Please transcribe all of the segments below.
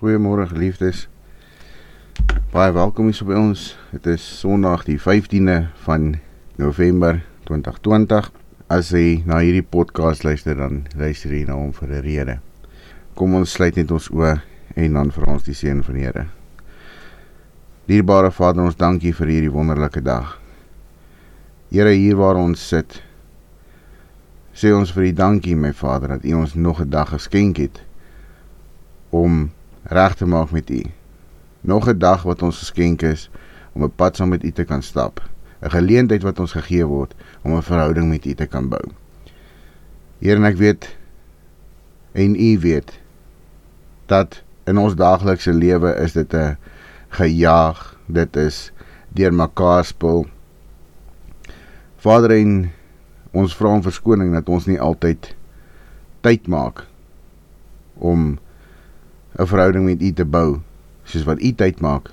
Goeiemôre geliefdes. Baie welkom hier by ons. Dit is Sondag die 15de van November 2020. As jy na hierdie podcast luister dan luister jy na hom vir 'n rede. Kom ons sluit net ons oë en dan vra ons die seën van die Here. Dierbare Vader, ons dankie vir hierdie wonderlike dag. Here, hier waar ons sit, sê ons vir U dankie, my Vader, dat U ons nog 'n dag geskenk het om reg te maak met U. Nog 'n dag wat ons geskenk is om 'n pad saam met U te kan stap. 'n Geleentheid wat ons gegee word om 'n verhouding met U te kan bou. Here, en ek weet en U weet dat in ons daaglikse lewe is dit 'n gejaag, dit is deur mekaar spul. Vader en ons vra om verskoning dat ons nie altyd tyd maak om 'n verhouding met U te bou soos wat U tyd maak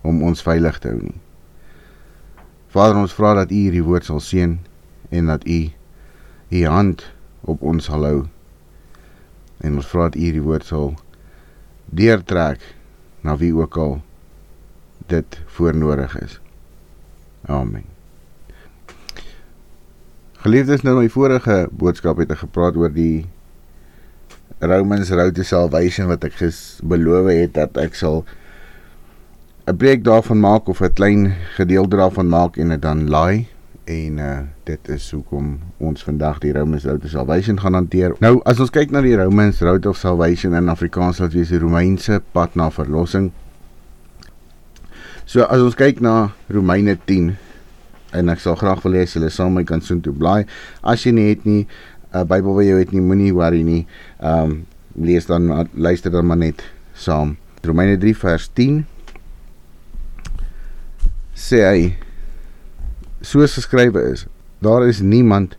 om ons veilig te hou nie. Vader, ons vra dat U hierdie woord sal seën en dat U U hand op ons sal hou. En ons vra dat U hierdie woord sal deurtrek na wie ook al dit voornodig is. Amen. Geliefdes, nou my vorige boodskap het ek gepraat oor die Romans Road to Salvation wat ek beloof het dat ek sal 'n preek daarvan maak of 'n klein gedeelte daarvan maak en dit dan laai en uh, dit is hoekom ons vandag die Romans Road to Salvation gaan hanteer. Nou as ons kyk na die Romans Road of Salvation in Afrikaans sal dit wees die Romeinse pad na verlossing. So as ons kyk na Romeine 10 en ek sal graag wil hê julle sal my kan soontoe blaai. As jy nie het nie 'n uh, Bybel wat jy het nie, moenie worry nie. Ehm um, lees dan luister dan maar net saam. Romeine 3 vers 10 sê hy soos geskrywe is, daar is niemand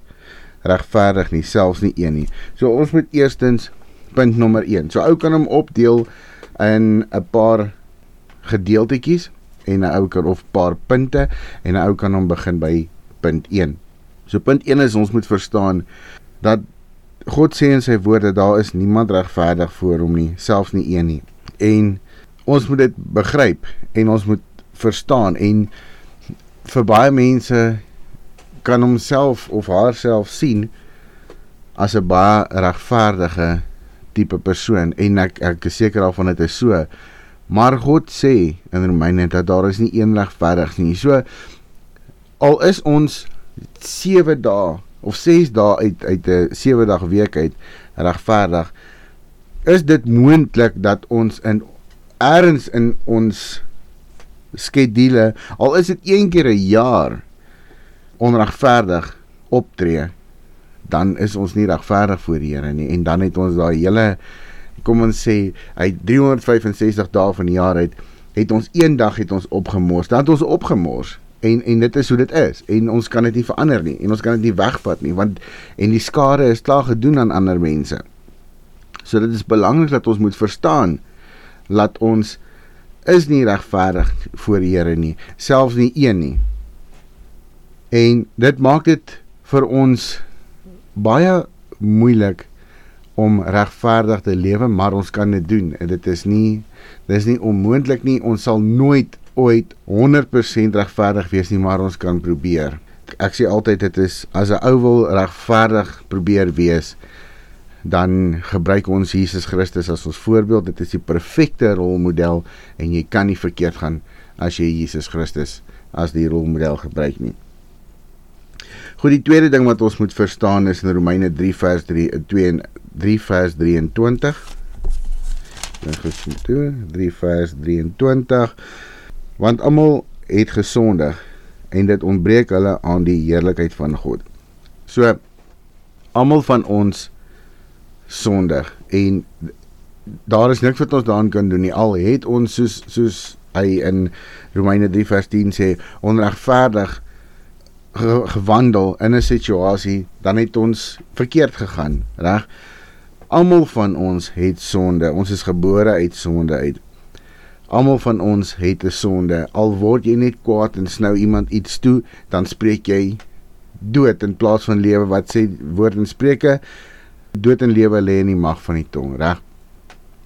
regverdig nie, selfs nie een nie. So ons moet eerstens punt nommer 1. So ou kan hom opdeel in 'n paar gedeeltetjies en 'n ou kan of paar punte en 'n ou kan hom begin by punt 1. So punt 1 is ons moet verstaan dat God sê in sy woorde daar is niemand regverdig voor hom nie, selfs nie een nie. En ons moet dit begryp en ons moet verstaan en vir baie mense kan homself of haarself sien as 'n baie regverdige tipe persoon en ek ek is seker daarvan dit is so Maar God sê in Romeine dat daar is nie een regverdig nie. So al is ons 7 dae of 6 dae uit uit 'n 7 dag week uit regverdig, is dit moontlik dat ons in erns in ons skedule, al is dit een keer 'n jaar onregverdig optree, dan is ons nie regverdig voor die Here nie en dan het ons daai hele kom ons sê hy 365 dae van die jaar het het ons een dag het ons opgemors. Dan het ons opgemors en en dit is hoe dit is en ons kan dit nie verander nie en ons kan dit nie wegvat nie want en die skade is klaar gedoen aan ander mense. So dit is belangrik dat ons moet verstaan dat ons is nie regverdig voor die Here nie, selfs nie een nie. En dit maak dit vir ons baie moeilik om regverdig te lewe, maar ons kan dit doen en dit is nie dis nie onmoontlik nie. Ons sal nooit ooit 100% regverdig wees nie, maar ons kan probeer. Ek sê altyd dit is as 'n ou wil regverdig probeer wees, dan gebruik ons Jesus Christus as ons voorbeeld. Dit is die perfekte rolmodel en jy kan nie verkeerd gaan as jy Jesus Christus as die rolmodel gebruik nie. Goed, die tweede ding wat ons moet verstaan is in Romeine 3 vers 3 2 en 3 vers 23. Dan gesien toe 3 vers 23 want almal het gesondig en dit ontbreek hulle aan die heerlikheid van God. So almal van ons sondig en daar is niks wat ons daaraan kan doen nie. Al het ons soos soos hy in Romeine 3 vers 10 sê onregverdig gewandel in 'n situasie, dan het ons verkeerd gegaan, reg? Almal van ons het sonde. Ons is gebore uit sonde uit. Almal van ons het 'n sonde. Al word jy net kwaad en snou iemand iets toe, dan spreek jy dood in plaas van lewe. Wat sê woord en Spreuke? Dood en lewe lê in die mag van die tong, reg?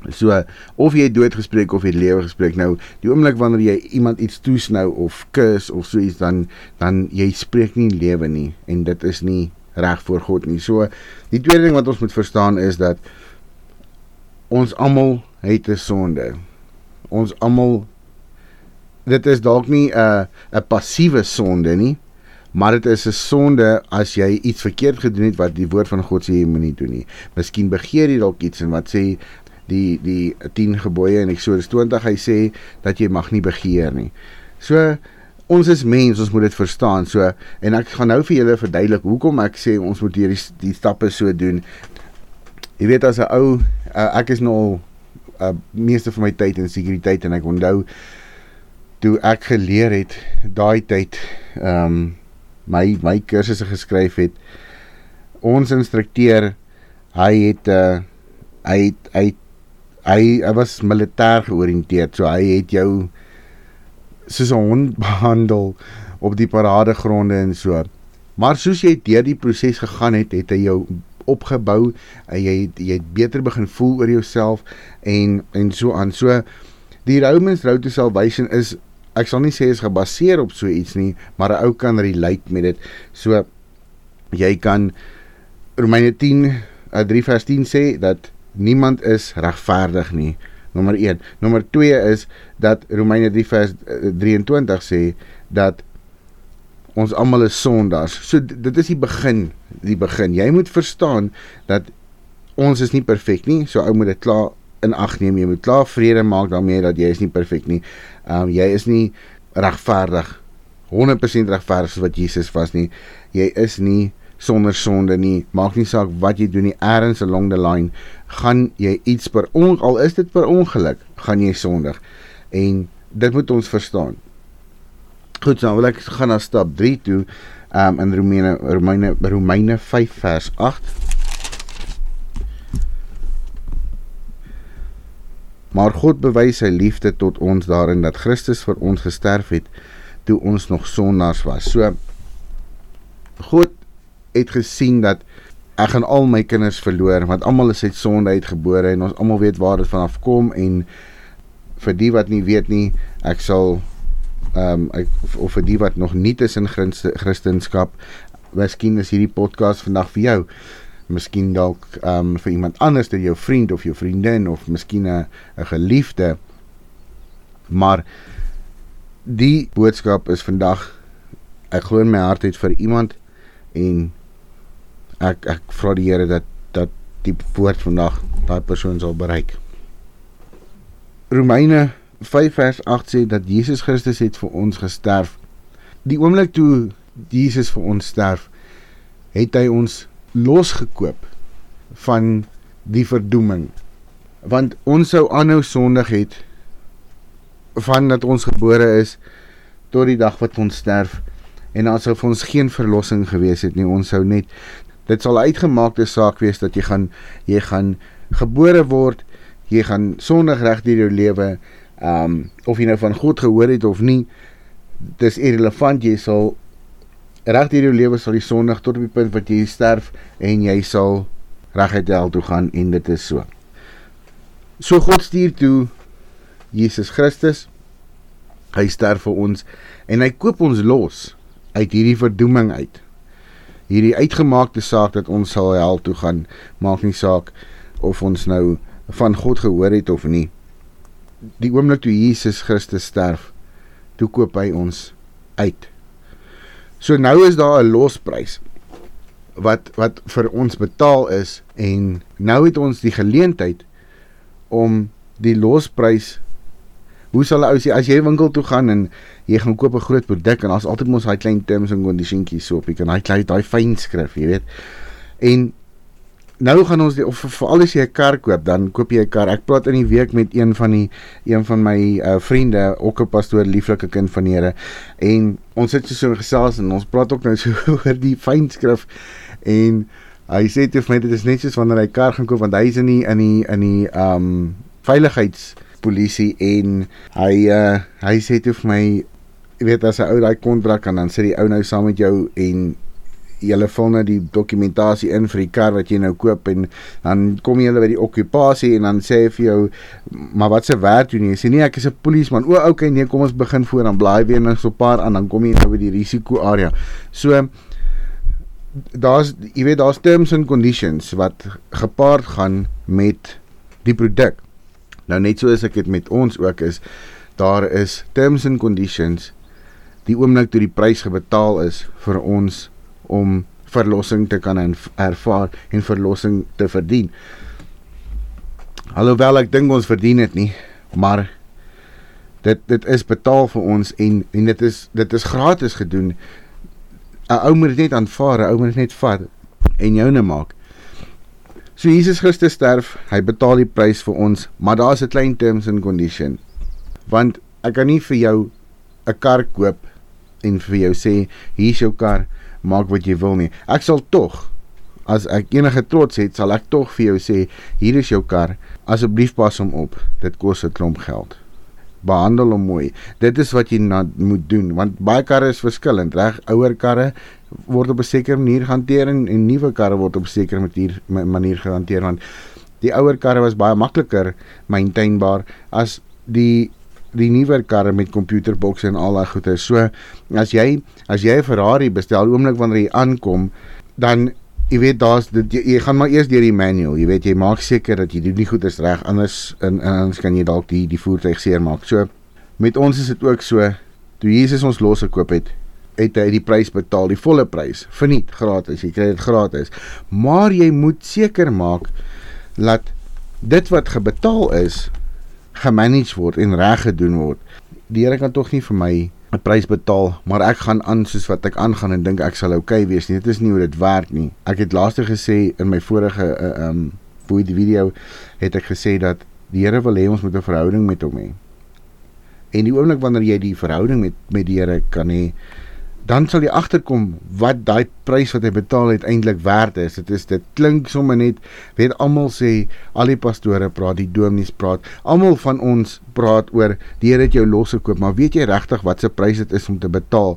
So of jy dood gespreek of jy lewe gespreek nou die oomblik wanneer jy iemand iets toesnou of kus of so iets dan dan jy spreek nie lewe nie en dit is nie reg voor God nie. So die tweede ding wat ons moet verstaan is dat ons almal het 'n sonde. Ons almal dit is dalk nie 'n 'n passiewe sonde nie, maar dit is 'n sonde as jy iets verkeerd gedoen het wat die woord van God sê jy moenie doen nie. Miskien begeer jy dalk iets en wat sê die die 10 gebooie in Eksodus 20 hy sê dat jy mag nie begeer nie. So ons is mens, ons moet dit verstaan. So en ek gaan nou vir julle verduidelik hoekom ek sê ons moet hierdie die stappe so doen. Jy weet as 'n ou uh, ek is nou uh, meeste van my tyd in sekuriteit en ek onthou toe ek geleer het daai tyd ehm um, my my kursusse geskryf het ons instrukteur hy het uh, hy het, hy het hy hy was militêr georiënteerd, so hy het jou soos 'n hond behandel op die paradegronde en so. Maar soos jy deur die proses gegaan het, het hy jou opgebou en jy jy het beter begin voel oor jouself en en so aan. So die Romans Road to Salvation is ek sal nie sê is gebaseer op so iets nie, maar 'n ou kan relate met dit. So jy kan Romeine 10 3 vers 10 sê dat niemand is regverdig nie. Nommer 1. Nommer 2 is dat Romeine 3 vers 23 eh, sê dat ons almal is sondaars. So dit is die begin, die begin. Jy moet verstaan dat ons is nie perfek nie. So ou moet dit klaar in ag neem. Jy moet klaar vrede maak daarmee dat jy is nie perfek nie. Ehm um, jy is nie regverdig 100% regverdig soos wat Jesus was nie. Jy is nie sonder sonde nie. Maak nie saak wat jy doen nie. Erns along the line gaan jy iets per ongeluk al is dit per ongeluk, gaan jy sondig. En dit moet ons verstaan. Goed, so wil ek gaan na stap 3 toe. Um in Romeine Romeine Romeine 5 vers 8. Maar God bewys sy liefde tot ons daarin dat Christus vir ons gesterf het toe ons nog sondaars was. So God het gesien dat ek gaan al my kinders verloor want almal is uit sonde uitgebore en ons almal weet waar dit vanaf kom en vir die wat nie weet nie ek sal ehm um, of vir die wat nog nie is in Christendom miskien is hierdie podcast vandag vir jou miskien dalk ehm um, vir iemand anders dit jou vriend of jou vriendin of miskien 'n geliefde maar die boodskap is vandag ek glo in my hart het vir iemand en ek ek vra die Here dat dat die woord vandag daai persoon sal bereik. Romeine 5 vers 8 sê dat Jesus Christus het vir ons gesterf. Die oomblik toe Jesus vir ons sterf, het hy ons losgekoop van die verdoeming. Want ons sou aanhou sondig het van dat ons gebore is tot die dag wat ons sterf en asof ons geen verlossing gewees het nie ons sou net dit sal uitgemaakte saak wees dat jy gaan jy gaan gebore word, jy gaan sondig reg deur jou lewe, ehm um, of jy nou van God gehoor het of nie, dis irrelevant, jy sal reg deur jou lewe sal jy sondig tot op die punt wat jy sterf en jy sal reguit hel toe gaan en dit is so. So God stuur toe Jesus Christus. Hy sterf vir ons en hy koop ons los uit hierdie verdoeming uit hierdie uitgemaakte saak dat ons sal hel toe gaan, maak nie saak of ons nou van God gehoor het of nie. Die oomblik toe Jesus Christus sterf, toe koop hy ons uit. So nou is daar 'n losprys wat wat vir ons betaal is en nou het ons die geleentheid om die losprys Hoe sal ou sê as jy winkel toe gaan en jy gaan koop 'n groot produk en daar's altyd mos daai klein terms en conditionsjies so op, jy kan daai klein daai fyn skrif, jy weet. En nou gaan ons die, of veral as jy 'n kar koop, dan koop jy 'n kar. Ek praat in die week met een van die een van my uh, vriende, ook 'n pastoor, lieflike kind van die Here. En ons sit so gesels en ons praat ook nou so oor die fyn skrif en hy sê dit vir my dit is net soos wanneer hy 'n kar gaan koop want hy is in die in die in die um veiligheids polisie en hy uh, hy sê toe vir my jy weet as 'n ou daai kontrak kan dan sit die ou nou saam met jou en jy vul nou die dokumentasie in vir die kar wat jy nou koop en dan kom jy by die okupasie en dan sê hy vir jou maar wat se werk doen jy? Sê nee, ek is 'n polisieman. O, okay, nee, kom ons begin voor dan blaai weer net so 'n paar aan dan kom jy nou by die risiko area. So daar's jy weet daar's terms and conditions wat gepaard gaan met die produk. Nou net so as ek dit met ons ook is, daar is terms and conditions die oomblik toe die prys gebetaal is vir ons om verlossing te kan ervaar en verlossing te verdien. Alhoewel ek dink ons verdien dit nie, maar dit dit is betaal vir ons en en dit is dit is gratis gedoen. 'n Ou moet dit net aanvaar, 'n ou moet dit net vat en joune maak. So Jesus Christus sterf, hy betaal die prys vir ons, maar daar's 'n klein terms and condition. Want ek kan nie vir jou 'n kar koop en vir jou sê hier's jou kar maak wat jy wil nie. Ek sal tog as ek enige trots het, sal ek tog vir jou sê, hier is jou kar. Asseblief pas hom op. Dit kos 'n klomp geld. Behandel hom mooi. Dit is wat jy moet doen want baie karre is verskillend, reg? Ouer karre word op 'n sekere manier gehanteer en, en nuwe karre word op 'n sekere manier manier gehanteer want die ouer karre was baie makliker maintainbaar as die die nuwer karre met komputerbokse en al daai goeie. So as jy as jy 'n Ferrari bestel oomblik wanneer jy aankom, dan jy weet daar's dit jy, jy gaan maar eers deur die manual. Jy weet jy maak seker dat jy doen nie goed is reg anders en anders kan jy dalk die die voertuig seermaak. So met ons is dit ook so toe Jesus ons losgekoop het het hy die prys betaal, die volle prys, verniet gratis. Jy kry dit gratis. Maar jy moet seker maak dat dit wat gebetaal is gemanage word en reg gedoen word. Die Here kan tog nie vir my 'n prys betaal, maar ek gaan aan soos wat ek aangaan en dink ek sal oukei okay wees nie. Dit is nie hoe dit werk nie. Ek het laaste gesê in my vorige uh, um die video het ek gesê dat die Here wil hê ons moet 'n verhouding met hom hê. En die oomblik wanneer jy die verhouding met met die Here kan hê, dan sal jy agterkom wat daai prys wat hy betaal het eintlik werd is. Dit is dit klink sommer net weet almal sê al die pastore praat, die dominees praat, almal van ons praat oor die Here het jou losgekoop, maar weet jy regtig wat se prys dit is om te betaal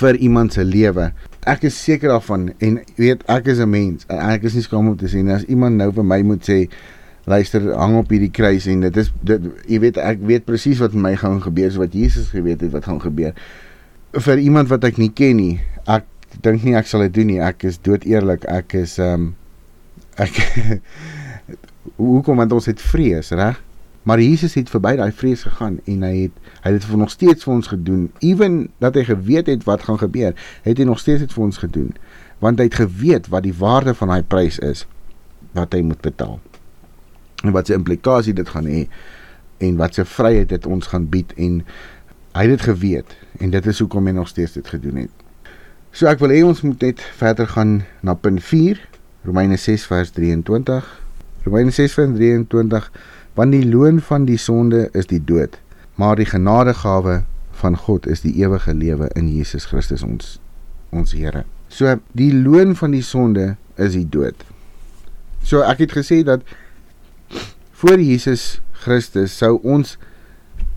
vir iemand se lewe? Ek is seker daarvan en weet ek is 'n mens. Ek is nie skaam om te sê as iemand nou vir my moet sê luister hang op hierdie kruis en dit is dit jy weet ek weet presies wat met my gaan gebeur, so wat Jesus geweet het wat gaan gebeur vir iemand wat ek nie ken nie. Ek dink nie ek sal dit doen nie. Ek is dood eerlik. Ek is ehm um, ek hoekom want ons het vrees, reg? Maar Jesus het verby daai vrees gegaan en hy het hy het dit vir nog steeds vir ons gedoen. Ewen dat hy geweet het wat gaan gebeur, het hy nog steeds dit vir ons gedoen. Want hy het geweet wat die waarde van daai prys is wat hy moet betaal. En wat se implikasie dit gaan hê en wat se vryheid dit ons gaan bied en hy het dit geweet en dit is hoekom hy nog steeds dit gedoen het. So ek wil hê ons moet net verder gaan na punt 4, Romeine 6 vers 23. Romeine 6 vers 23 want die loon van die sonde is die dood, maar die genadegawe van God is die ewige lewe in Jesus Christus ons ons Here. So die loon van die sonde is die dood. So ek het gesê dat voor Jesus Christus sou ons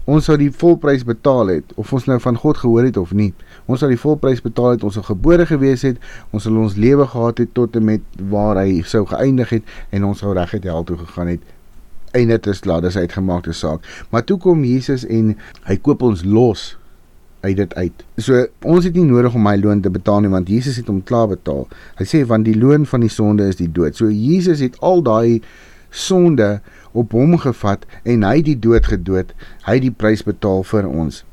ons sou die volprys betaal het of ons nou van God gehoor het of nie. Ons sou die volprys betaal het, ons sou gebore gewees het, ons sou ons lewe gehad het tot en met waar hy sou geëindig het en ons sou reg het hel toe gegaan het. En dit is klaar, dis uitgemaakte saak. Maar toe kom Jesus en hy koop ons los uit dit uit. So ons het nie nodig om my loon te betaal nie want Jesus het hom klaar betaal. Hy sê want die loon van die sonde is die dood. So Jesus het al daai sonde op hom gevat en hy die dood gedood, hy die prys betaal vir ons.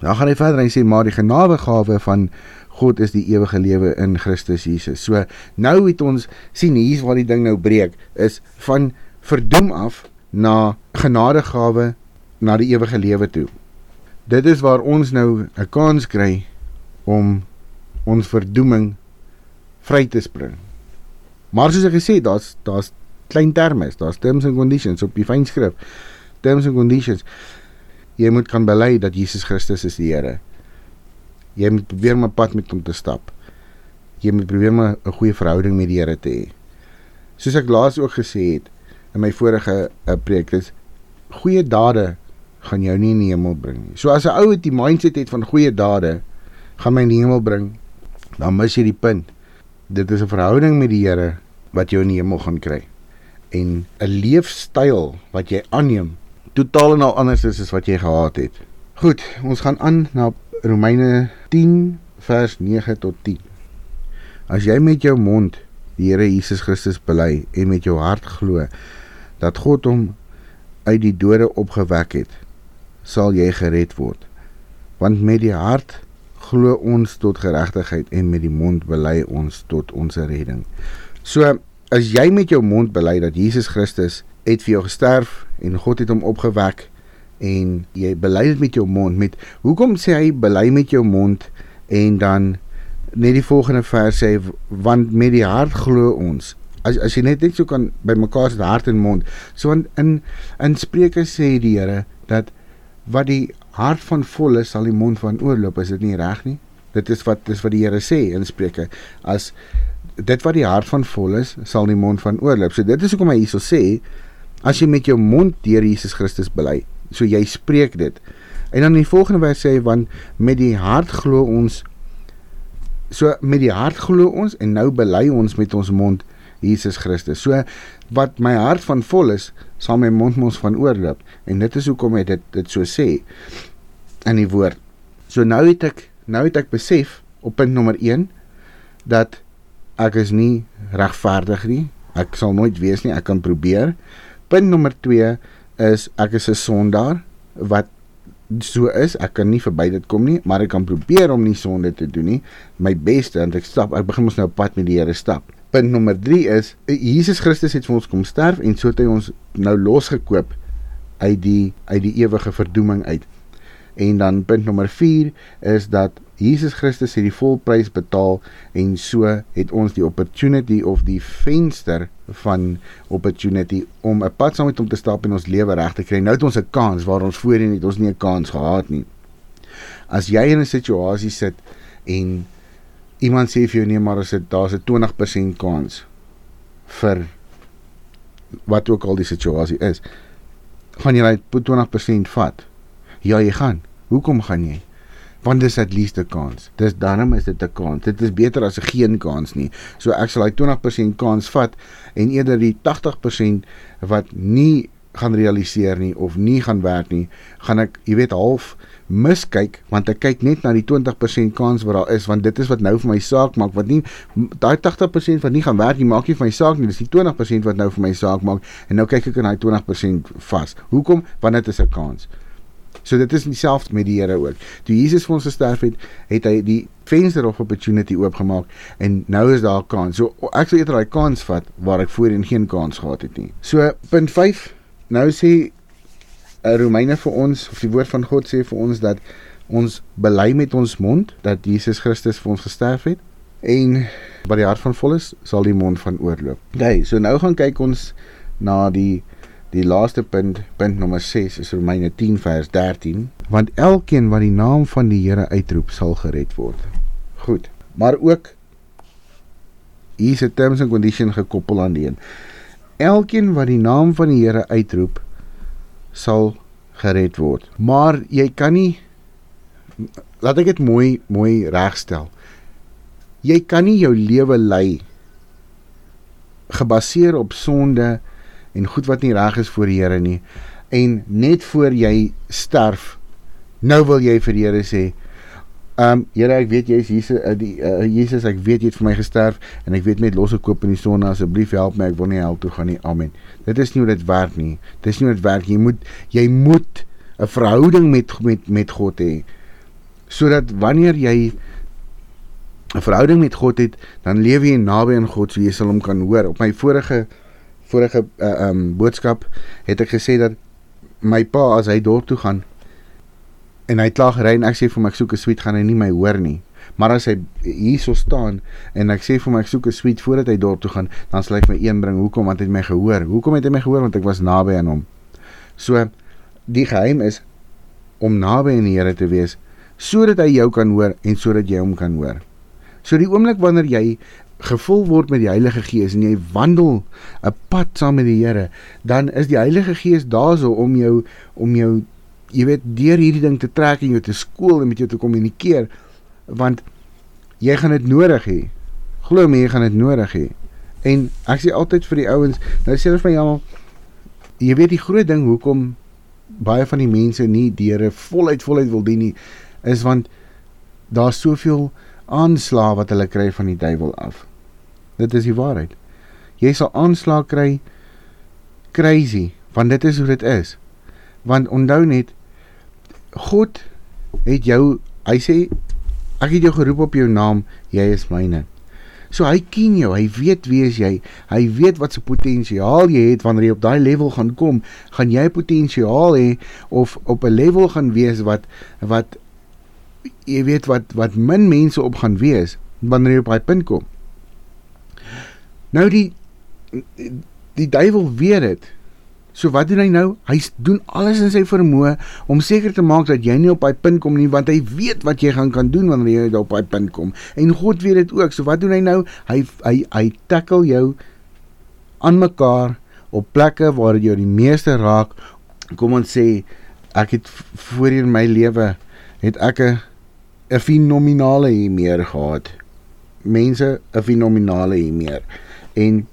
Dan gaan hy verder en sê maar die genadegawe van God is die ewige lewe in Christus Jesus. So nou het ons sien hier's waar die ding nou breek is van verdoem af na genadegawe na die ewige lewe toe. Dit is waar ons nou 'n kans kry om ons verdoeming vry te spring. Maar soos ek gesê, daar's daar's klein terme is. Daar's terms and conditions op die fynskrif. Terms and conditions. Jy moet kan bely dat Jesus Christus is die Here. Jy moet probeer om 'n pad met hom te stap. Jy moet probeer om 'n goeie verhouding met die Here te hê. Soos ek laas ook gesê het in my vorige uh, preek is goeie dade gaan jou nie in die hemel bring nie. So as 'n ou het die mindset het van goeie dade gaan my in die hemel bring, dan mis jy die punt. dit is 'n verhouding met die Here wat jou in die hemel gaan kry en 'n leefstyl wat jy aanneem totaal en al anders is as wat jy gehad het. Goed, ons gaan aan na Romeine 10 vers 9 tot 10. As jy met jou mond die Here Jesus Christus bely en met jou hart glo dat God hom uit die dode opgewek het, sal jy gered word. Want met die hart glo ons tot geregtigheid en met die mond bely ons tot ons redding. So as jy met jou mond bely dat Jesus Christus het vir jou gesterf en God het hom opgewek en jy bely dit met jou mond met hoekom sê hy bely met jou mond en dan net die volgende vers sê want met die hart glo ons. As as jy net net so kan by mekaar se hart en mond. So in in, in Spreuke sê die Here dat wat die hart van vol is sal die mond van oorloop. Is dit nie reg nie? Dit is wat dis wat die Here sê in Spreuke. As dit wat die hart van vol is sal die mond van oorloop so dit is hoekom hy hierso sê as jy met jou mond deur Jesus Christus bely so jy spreek dit en dan in die volgende vers sê hy want met die hart glo ons so met die hart glo ons en nou bely ons met ons mond Jesus Christus. So wat my hart van vol is, sal my mond mos van oorloop en dit is hoekom hy dit dit so sê in die woord. So nou het ek nou het ek besef op punt nommer 1 dat ek is nie regverdig nie. Ek sal nooit wees nie. Ek kan probeer. Punt nommer 2 is ek is 'n sondaar wat so is. Ek kan nie verby dit kom nie, maar ek kan probeer om nie sonde te doen nie. My beste want ek stap ek begin mos nou pad met die Here stap. Punt nommer 3 is Jesus Christus het vir ons kom sterf en so het hy ons nou losgekoop uit die uit die ewige verdoeming uit. En dan punt nommer 4 is dat Jesus Christus het die volprys betaal en so het ons die opportunity of die venster van opportunity om 'n pad saam met hom te stap in ons lewe reg te kry. Nou het ons 'n kans waar ons voorheen het ons nie 'n kans gehad nie. As jy in 'n situasie sit en iemand sê vir jou nee maar as dit daar's 'n 20% kans vir wat ook al die situasie is, gaan jy daai 20% vat. Ja, jy gaan. Hoekom gaan jy? Want dis at least 'n kans. Dis daarom is dit 'n kans. Dit is beter as 'n geen kans nie. So ek sal daai 20% kans vat en eerder die 80% wat nie gaan realiseer nie of nie gaan werk nie, gaan ek, jy weet, half miskyk want ek kyk net na die 20% kans wat daar is want dit is wat nou vir my saak maak wat nie daai 80% wat nie gaan werk nie maak nie vir my saak nie dis die 20% wat nou vir my saak maak en nou kyk ek in daai 20% vas hoekom want dit is 'n kans So dit is dieselfde met die Here ook. Toe Jesus vir ons gesterf het, het hy die venster of opportunity oopgemaak en nou is daar 'n kans. So ek sou eerder daai kans vat waar ek voorheen geen kans gehad het nie. So punt 5. Nou sê eh, Romeine vir ons of die woord van God sê vir ons dat ons bely met ons mond dat Jesus Christus vir ons gesterf het en wat die hart van vol is, sal die mond van oorloop. Okay, so nou gaan kyk ons na die Die laaste punt, punt nommer 6 is Romeine 10 vers 13, want elkeen wat die naam van die Here uitroep, sal gered word. Goed, maar ook hier is 'n terms and condition gekoppel aan die een. Elkeen wat die naam van die Here uitroep, sal gered word. Maar jy kan nie laat ek dit mooi mooi regstel. Jy kan nie jou lewe lei gebaseer op sonde en goed wat nie reg is voor die Here nie. En net voor jy sterf, nou wil jy vir die Here sê, "Um Here, ek weet jy is Jesus, uh, die uh, Jesus, ek weet jy het vir my gesterf en ek weet met losgekoop in die sonde, asseblief help my, ek wil nie hel toe gaan nie. Amen." Dit is nie hoe dit werk nie. Dit is nie hoe dit werk. Jy moet jy moet 'n verhouding met met met God hê. Sodat wanneer jy 'n verhouding met God het, dan leef jy naby aan God, so jy sal hom kan hoor. Op my vorige vorige uh, um boodskap het ek gesê dat my pa as hy dorp toe gaan en hy klag ry en ek sê vir hom ek soek 'n suite gaan hy nie my hoor nie. Maar as hy hierso staan en ek sê vir hom ek soek 'n suite voordat hy dorp toe gaan, dan sal hy my een bring. Hoekom? Want hy het my gehoor. Hoekom het hy my gehoor? Want ek was naby aan hom. So die geheim is om naby aan die Here te wees sodat hy jou kan hoor en sodat jy hom kan hoor. So die oomblik wanneer jy gevul word met die Heilige Gees en jy wandel 'n pad saam met die Here, dan is die Heilige Gees daarso om jou om jou jy weet deur hierdie ding te trek en jou te skool en met jou te kommunikeer want jy gaan dit nodig hê. Glo my, jy gaan dit nodig hê. En ek sê altyd vir die ouens, nou sê hulle vir my ja, jy weet die groot ding hoekom baie van die mense nie deure voluit voluit wil dien nie, is want daar's soveel aanslae wat hulle kry van die duiwel af. Dit is die waarheid. Jy sal aanslae kry crazy, want dit is hoe dit is. Want onthou net God het jou, hy sê ek het jou geroep op jou naam, jy is myne. So hy ken jou, hy weet wie is jy, hy weet wat se potensiaal jy het wanneer jy op daai level gaan kom, gaan jy potensiaal hê of op 'n level gaan wees wat wat jy weet wat wat min mense op gaan wees wanneer jy op daai punt kom. Nou die die duiwel weet dit. So wat doen hy nou? Hy doen alles in sy vermoë om seker te maak dat jy nie op daai punt kom nie want hy weet wat jy gaan kan doen wanneer jy op daai punt kom. En God weet dit ook. So wat doen hy nou? Hy hy hy tackle jou aan mekaar op plekke waar dit jou die meeste raak. Kom ons sê ek het voorheen my lewe het ek 'n 'n fenominale hier meer gehad. Mense 'n fenominale hier meer. En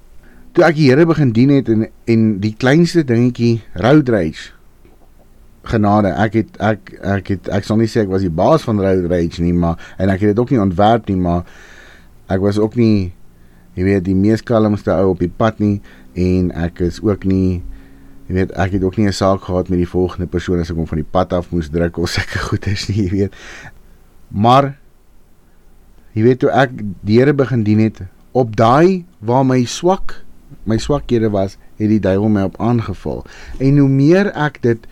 toe ek die Here begin dien het en en die kleinste dingetjie road rage genade. Ek het ek ek het ek sal nie sê ek was die baas van road rage nie maar en ek het dit ook nie ontwerp nie maar ek was ook nie jy weet die mees kalmste ou op die pad nie en ek is ook nie jy weet ek het ook nie 'n saak gehad met die volgende persoon as ek hom van die pad af moes druk of sulke goed is nie jy weet. Maar jy weet toe ek die Here begin dien het op daai waar my swak my swakhede was, het die duiwel my op aangeval. En hoe meer ek dit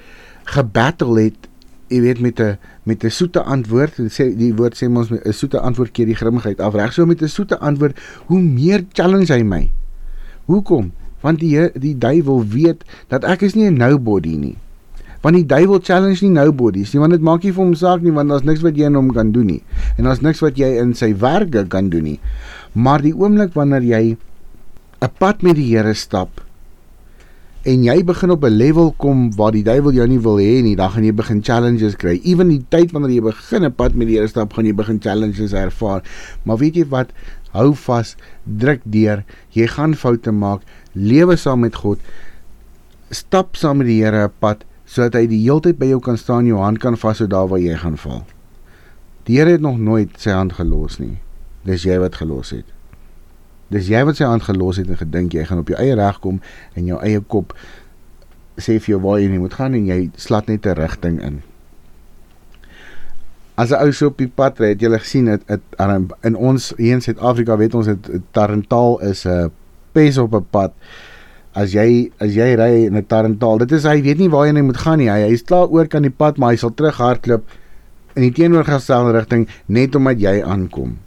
gebattle het, jy weet met 'n met 'n soete antwoord, sê die woord sê ons 'n soete antwoord keer die grimmigheid af. Reg so met 'n soete antwoord, hoe meer challenge hy my. Hoekom? Want die die duiwel weet dat ek is nie 'n nobody nie. Want die duiwel challenge nie nobodies nie, want dit maak nie vir hom saak nie want daar's niks wat jy aan hom kan doen nie. En daar's niks wat jy in sy werke kan doen nie. Maar die oomblik wanneer jy 'n pad met die Here stap en jy begin op 'n level kom waar die duiwel jou nie wil hê nie, dan gaan jy begin challenges kry. Ewen die tyd wanneer jy begin 'n pad met die Here stap, gaan jy begin challenges ervaar. Maar weet jy wat? Hou vas, druk deur. Jy gaan foute maak. Lewe saam met God. Stap saam met die Here 'n pad sodat hy die hele tyd by jou kan staan, jou hand kan vashou daar waar jy gaan val. Die Here het nog nooit sy hand gelos nie. Dis jy wat gelos het. Dis jy wat sy hand gelos het en gedink jy gaan op jou eie reg kom en jou eie kop sê vir jou waar jy moet gaan en jy slat net 'n rigting in. As 'n ou so op die pad ry, het jy gesien dit in ons hier in Suid-Afrika weet ons dit Tarantaal is 'n pes op 'n pad. As jy as jy ry in 'n Tarantaal, dit is hy weet nie waar hy moet gaan nie. Hy hy's klaar oor kan die pad, maar hy sal terug hardloop in die teenoorgestelde rigting net omdat jy aankom.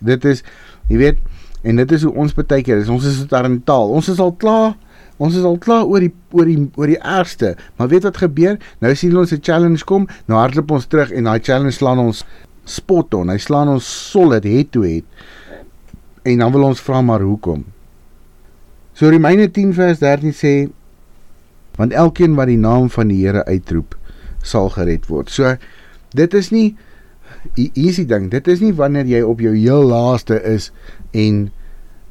Dit is jy weet En dit is hoe ons baie keer is. Ons is dit aan taal. Ons is al klaar. Ons is al klaar oor die oor die oor die ergste. Maar weet wat gebeur? Nou sien ons 'n challenge kom, nou hardloop ons terug en daai challenge slaan ons spot on. Hy slaan ons solid head to head. En dan wil ons vra maar hoekom? So Romeine 10 vers 13 sê want elkeen wat die naam van die Here uitroep sal gered word. So dit is nie easy ding. Dit is nie wanneer jy op jou heel laaste is en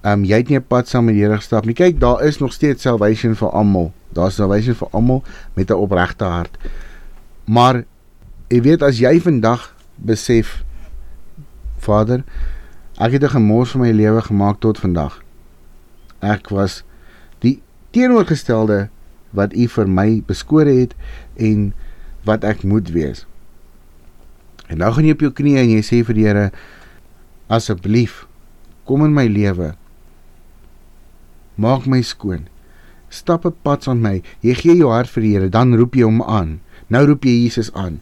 ehm um, jy het nie 'n pad saam met die Here gestap nie. Kyk, daar is nog steeds salvation vir almal. Daar's salvation vir almal met 'n opregte hart. Maar jy weet as jy vandag besef Vader, ek het 'n gemors van my lewe gemaak tot vandag. Ek was die teenoorgestelde wat U vir my beskore het en wat ek moet wees. En nou gaan jy op jou knieë en jy sê vir die Here asseblief kom in my lewe. Maak my skoon. Stap 'n pad aan my. Jy gee jou hart vir die Here, dan roep jy hom aan. Nou roep jy Jesus aan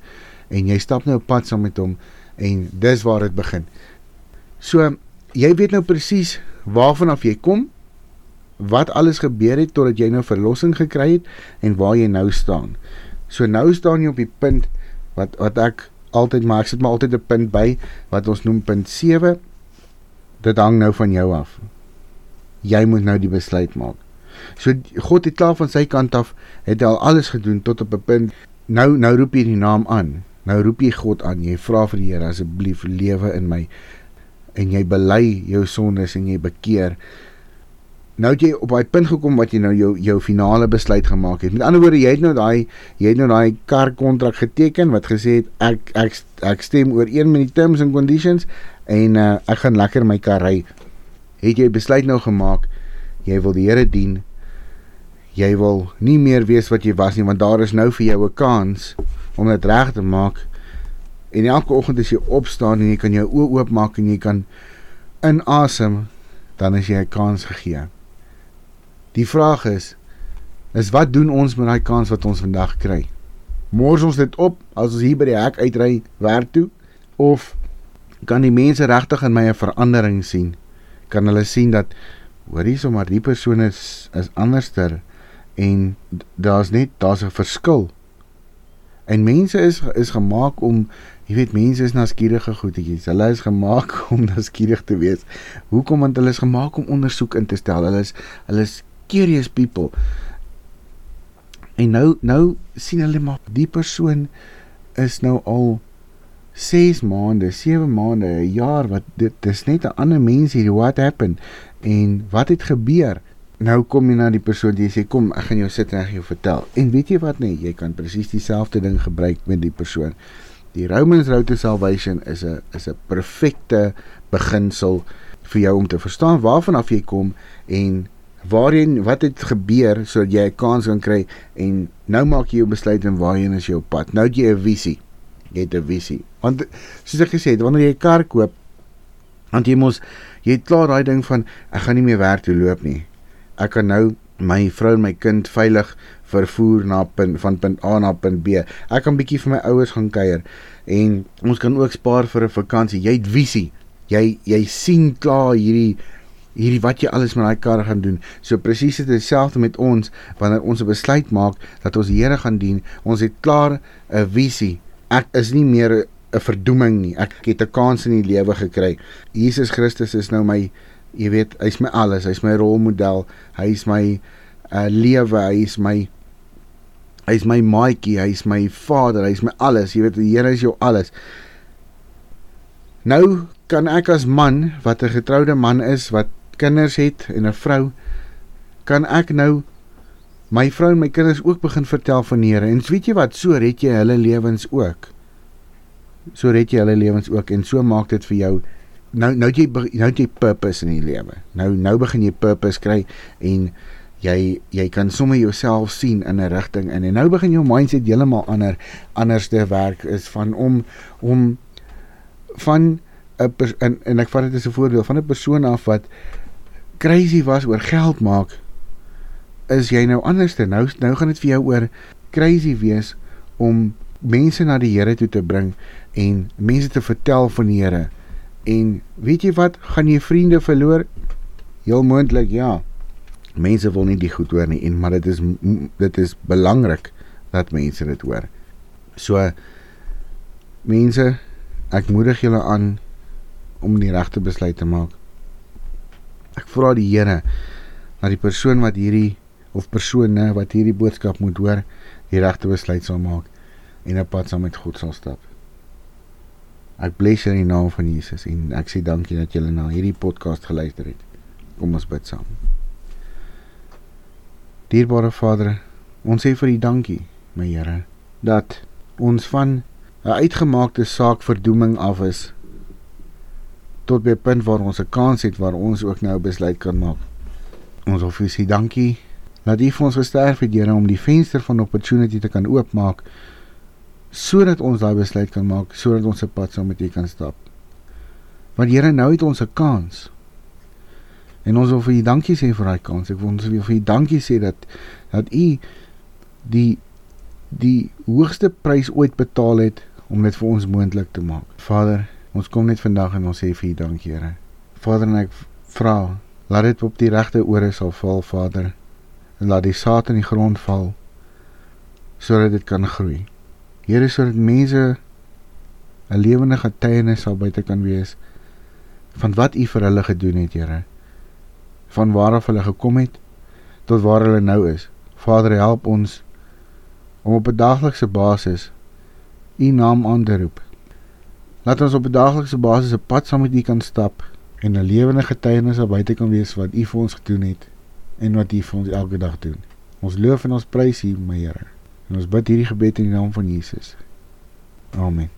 en jy stap nou 'n pad saam met hom en dis waar dit begin. So jy weet nou presies waarvan af jy kom, wat alles gebeur het totdat jy nou verlossing gekry het en waar jy nou staan. So nou staan jy op die punt wat wat ek altyd maar ek sit maar altyd 'n punt by wat ons noem punt 7. Dit hang nou van jou af. Jy moet nou die besluit maak. So God het klaar van sy kant af het al alles gedoen tot op 'n punt. Nou nou roep jy die naam aan. Nou roep jy God aan. Jy vra vir die Here asseblief lewe in my. en jy bely jou sondes en jy bekeer nou het jy op daai punt gekom wat jy nou jou jou finale besluit gemaak het. Met ander woorde, jy het nou daai jy het nou daai kar kontrak geteken wat gesê het ek ek ek stem ooreen met die terms and conditions en uh, ek gaan lekker my kar ry. Het jy besluit nou gemaak jy wil die Here dien. Jy wil nie meer wees wat jy was nie want daar is nou vir jou 'n kans om dit reg te maak. En elke oggend as jy opstaan en jy kan jou oë oopmaak en jy kan inasem, dan is jy 'n kans gegee. Die vraag is is wat doen ons met daai kans wat ons vandag kry? Mors ons dit op as ons hier by die hek uitry werk toe of kan die mense regtig in my 'n verandering sien? Kan hulle sien dat hoorie sommer die persoon is is anderster en daar's net daar's 'n verskil. En mense is is gemaak om jy weet mense is nuuskierige goedetjies. Hulle is gemaak om nuuskierig te wees. Hoekom want hulle is gemaak om ondersoek in te stel. Hulle is hulle is curious people. En nou nou sien hulle maar die persoon is nou al 6 maande, 7 maande, 'n jaar wat dit dis net 'n ander mens hier what happened en wat het gebeur? Nou kom jy na die persoon jy sê kom ek gaan jou sit en ek gaan jou vertel. En weet jy wat nee, jy kan presies dieselfde ding gebruik met die persoon. Die Romans Road to Salvation is 'n is 'n perfekte beginsel vir jou om te verstaan waarvan af jy kom en waarheen wat het gebeur sodat jy 'n kans kan kry en nou maak jy jou besluit en waarheen is jou pad. Nou het jy 'n visie. Jy het 'n visie. Want soos ek gesê het, wanneer jy 'n kar koop, want jy mos jy het klaar daai ding van ek gaan nie meer werk toe loop nie. Ek kan nou my vrou en my kind veilig vervoer na punt van punt A na punt B. Ek kan bietjie vir my ouers gaan kuier en ons kan ook spaar vir 'n vakansie. Jy het visie. Jy jy sien klaar hierdie hierdie wat jy alles met daai kar gaan doen. So presies dit dieselfde met ons wanneer ons 'n besluit maak dat ons die Here gaan dien. Ons het klaar 'n visie. Ek is nie meer 'n verdoeming nie. Ek het 'n kans in die lewe gekry. Jesus Christus is nou my jy weet, hy's my alles. Hy's my rolmodel. Hy's my uh lewe. Hy's my hy's my maatjie. Hy's my vader. Hy's my alles. Jy weet, die Here is jou alles. Nou kan ek as man wat 'n getroude man is wat kinders het en 'n vrou, kan ek nou my vrou en my kinders ook begin vertel van die Here. En weet jy wat, so red jy hulle lewens ook. So red jy hulle lewens ook en so maak dit vir jou nou nou jy nou jy purpose in die lewe. Nou nou begin jy purpose kry en jy jy kan sommer jouself sien in 'n rigting in en nou begin jou mindset heeltemal ander anders te werk is van om om van 'n en, en ek vat dit as 'n voorbeeld van 'n persoon af wat crazy was oor geld maak, is jy nou anderste. Nou nou gaan dit vir jou oor crazy wees om mense na die Here toe te bring en mense te vertel van die Here. En weet jy wat, gaan jy vriende verloor? Heel moontlik ja. Mense wil nie die goed hoor nie en maar dit is dit is belangrik dat mense dit hoor. So mense, ek moedig julle aan om die regte besluit te maak. Ek vra die Here dat die persoon wat hierdie of persone wat hierdie boodskap moet hoor, die regte besluit sal maak en 'n pad saam met God sal stap. Ek bless in die naam van Jesus en ek sê dankie dat julle na hierdie podcast geluister het. Kom ons bid saam. Dierbare Vader, ons sê vir U dankie, my Here, dat ons van 'n uitgemaakte saak verdoeming af is tot by 'n punt waar ons 'n kans het waar ons ook nou besluit kan maak. Ons vir U dankie dat U vir ons gesterf het, Here, om die venster van opportunity te kan oopmaak sodat ons daai besluit kan maak, sodat ons 'n pad saam met U kan stap. Want Here, nou het ons 'n kans. En ons wil vir U dankie sê vir daai kans. Ek wil ons wil vir U dankie sê dat dat U die die hoogste prys ooit betaal het om dit vir ons moontlik te maak. Vader, Ons kom net vandag en ons sê vir U dankie, Here. Vader, en ek vra, laat dit op die regte ore sal val, Vader. En laat die saad in die grond val sodat dit kan groei. Here, sodat mense 'n lewende getuienis sal buite kan wees van wat U vir hulle gedoen het, Here. Van waar af hulle gekom het tot waar hulle nou is. Vader, help ons om op 'n daaglikse basis U naam aan te roep Laat ons op 'n daaglikse basis 'n pad saam met U kan stap en 'n lewende getuienis daar buite kan wees wat U vir ons gedoen het en wat U vir ons elke dag doen. Ons loof en ons prys U, my Here. En ons bid hierdie gebed in die naam van Jesus. Amen.